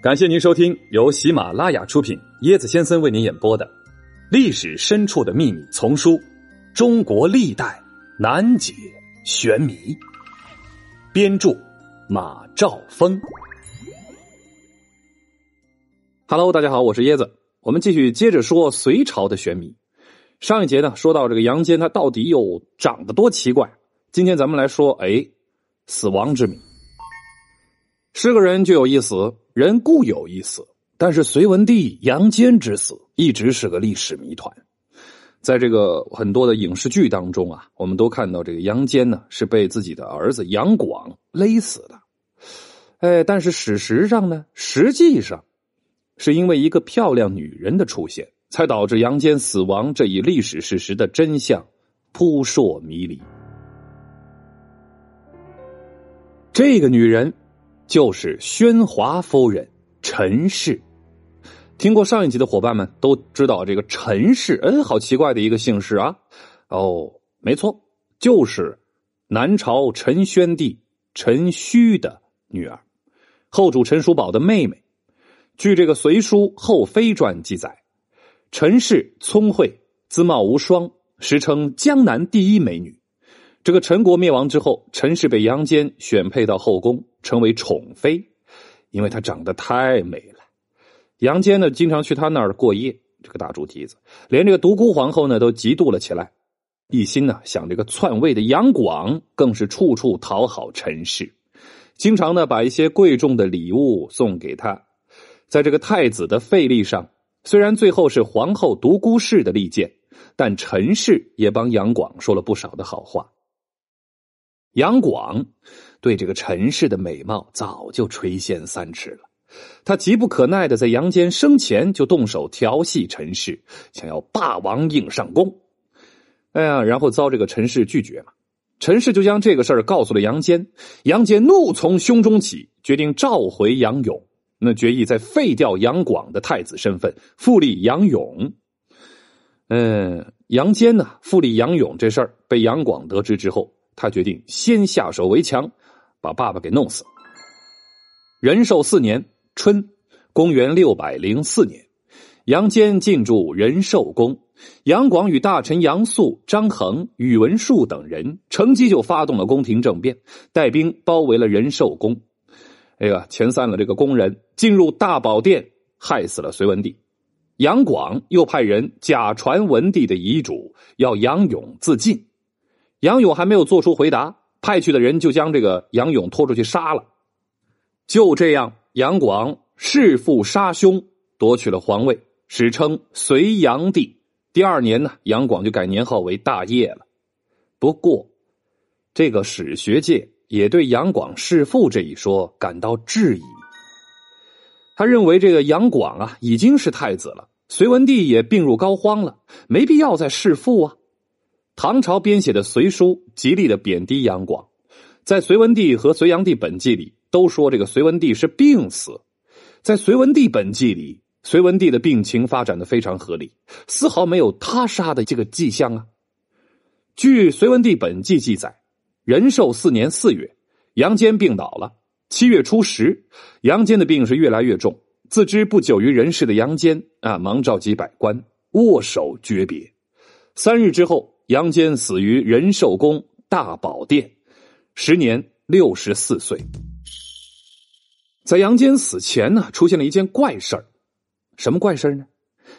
感谢您收听由喜马拉雅出品、椰子先生为您演播的《历史深处的秘密》丛书《中国历代难解玄谜》，编著马兆峰。Hello，大家好，我是椰子。我们继续接着说隋朝的玄谜。上一节呢，说到这个杨坚，他到底又长得多奇怪？今天咱们来说，哎，死亡之谜。是个人就有一死，人固有一死。但是隋文帝杨坚之死一直是个历史谜团。在这个很多的影视剧当中啊，我们都看到这个杨坚呢是被自己的儿子杨广勒死的。哎，但是史实上呢，实际上是因为一个漂亮女人的出现，才导致杨坚死亡这一历史事实的真相扑朔迷离。这个女人。就是宣华夫人陈氏，听过上一集的伙伴们都知道这个陈氏，嗯，好奇怪的一个姓氏啊！哦，没错，就是南朝陈宣帝陈顼的女儿，后主陈叔宝的妹妹。据这个《隋书后妃传》记载，陈氏聪慧，姿貌无双，时称江南第一美女。这个陈国灭亡之后，陈氏被杨坚选配到后宫，成为宠妃，因为她长得太美了。杨坚呢，经常去她那儿过夜。这个大猪蹄子，连这个独孤皇后呢都嫉妒了起来，一心呢想这个篡位的杨广，更是处处讨好陈氏，经常呢把一些贵重的礼物送给他。在这个太子的废立上，虽然最后是皇后独孤氏的利剑，但陈氏也帮杨广说了不少的好话。杨广对这个陈氏的美貌早就垂涎三尺了，他急不可耐的在杨坚生前就动手调戏陈氏，想要霸王硬上弓。哎呀，然后遭这个陈氏拒绝嘛，陈氏就将这个事儿告诉了杨坚，杨坚怒从胸中起，决定召回杨勇，那决意再废掉杨广的太子身份，复立杨勇。嗯，杨坚呢复立杨勇这事儿被杨广得知之后。他决定先下手为强，把爸爸给弄死。仁寿四年春，公元六百零四年，杨坚进驻仁寿宫，杨广与大臣杨素、张衡、宇文述等人乘机就发动了宫廷政变，带兵包围了仁寿宫。哎呀，遣散了这个工人，进入大宝殿，害死了隋文帝。杨广又派人假传文帝的遗嘱，要杨勇自尽。杨勇还没有做出回答，派去的人就将这个杨勇拖出去杀了。就这样，杨广弑父杀兄，夺取了皇位，史称隋炀帝。第二年呢，杨广就改年号为大业了。不过，这个史学界也对杨广弑父这一说感到质疑。他认为这个杨广啊已经是太子了，隋文帝也病入膏肓了，没必要再弑父啊。唐朝编写的《隋书》极力的贬低杨广，在隋文帝和隋炀帝本纪里都说这个隋文帝是病死。在隋文帝本纪里，隋文帝的病情发展的非常合理，丝毫没有他杀的这个迹象啊。据隋文帝本纪记载，仁寿四年四月，杨坚病倒了。七月初十，杨坚的病是越来越重，自知不久于人世的杨坚啊，忙召集百官握手诀别。三日之后。杨坚死于仁寿宫大宝殿，时年六十四岁。在杨坚死前呢，出现了一件怪事儿。什么怪事呢？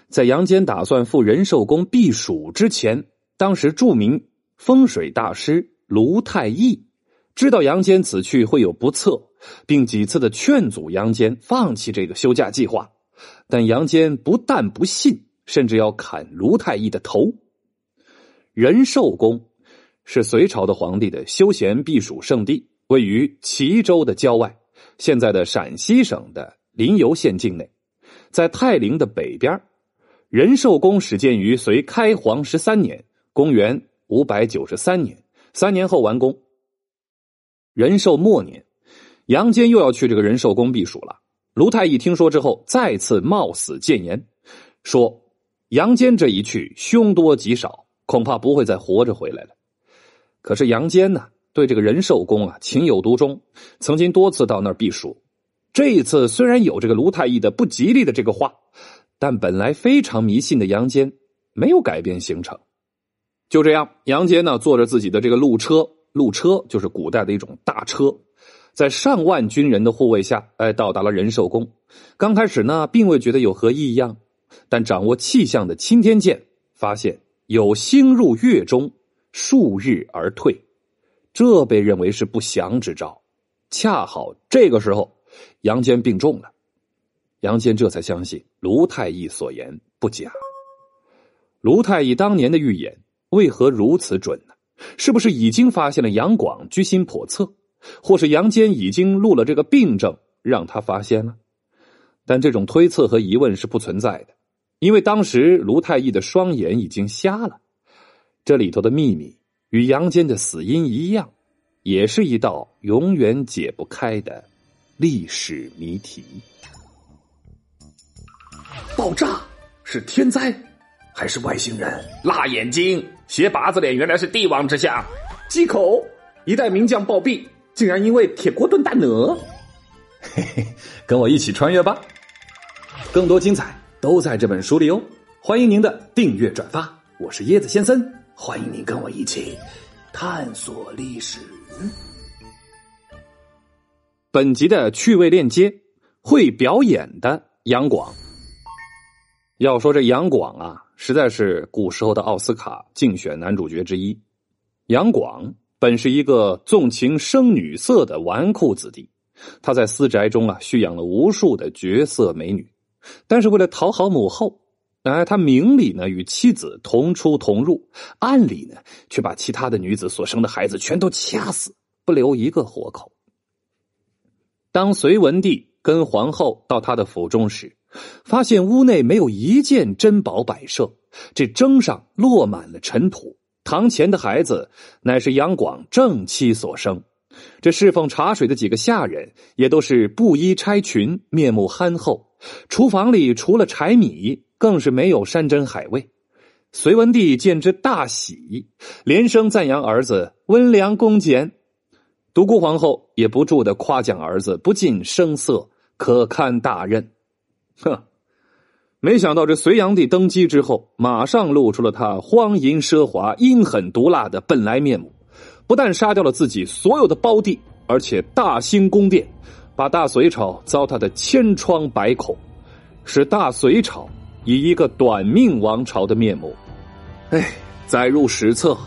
在杨坚打算赴仁寿宫避暑之前，当时著名风水大师卢太义知道杨坚此去会有不测，并几次的劝阻杨坚放弃这个休假计划。但杨坚不但不信，甚至要砍卢太义的头。仁寿宫是隋朝的皇帝的休闲避暑胜地，位于齐州的郊外，现在的陕西省的临游县境内，在泰陵的北边。仁寿宫始建于隋开皇十三年（公元五百九十三年），三年后完工。仁寿末年，杨坚又要去这个仁寿宫避暑了。卢太义听说之后，再次冒死谏言，说杨坚这一去，凶多吉少。恐怕不会再活着回来了。可是杨坚呢，对这个仁寿宫啊情有独钟，曾经多次到那儿避暑。这一次虽然有这个卢太医的不吉利的这个话，但本来非常迷信的杨坚没有改变行程。就这样，杨坚呢坐着自己的这个路车，路车就是古代的一种大车，在上万军人的护卫下，哎，到达了仁寿宫。刚开始呢，并未觉得有何异样，但掌握气象的钦天监发现有星入月中，数日而退，这被认为是不祥之兆。恰好这个时候。杨坚病重了，杨坚这才相信卢太医所言不假。卢太医当年的预言为何如此准呢？是不是已经发现了杨广居心叵测，或是杨坚已经录了这个病症让他发现了？但这种推测和疑问是不存在的，因为当时卢太医的双眼已经瞎了。这里头的秘密与杨坚的死因一样，也是一道永远解不开的。历史谜题：爆炸是天灾还是外星人？辣眼睛，学八字脸原来是帝王之相。忌口，一代名将暴毙，竟然因为铁锅炖大鹅。嘿嘿，跟我一起穿越吧！更多精彩都在这本书里哦！欢迎您的订阅转发。我是椰子先生，欢迎您跟我一起探索历史。本集的趣味链接：会表演的杨广。要说这杨广啊，实在是古时候的奥斯卡竞选男主角之一。杨广本是一个纵情生女色的纨绔子弟，他在私宅中啊蓄养了无数的绝色美女，但是为了讨好母后，哎，他明里呢与妻子同出同入，暗里呢却把其他的女子所生的孩子全都掐死，不留一个活口。当隋文帝跟皇后到他的府中时，发现屋内没有一件珍宝摆设，这砧上落满了尘土。堂前的孩子乃是杨广正妻所生，这侍奉茶水的几个下人也都是布衣钗裙，面目憨厚。厨房里除了柴米，更是没有山珍海味。隋文帝见之大喜，连声赞扬儿子温良恭俭。独孤皇后也不住的夸奖儿子不近声色，可堪大任。哼，没想到这隋炀帝登基之后，马上露出了他荒淫奢华、阴狠毒辣的本来面目。不但杀掉了自己所有的胞弟，而且大兴宫殿，把大隋朝糟蹋的千疮百孔，使大隋朝以一个短命王朝的面目，哎，载入史册。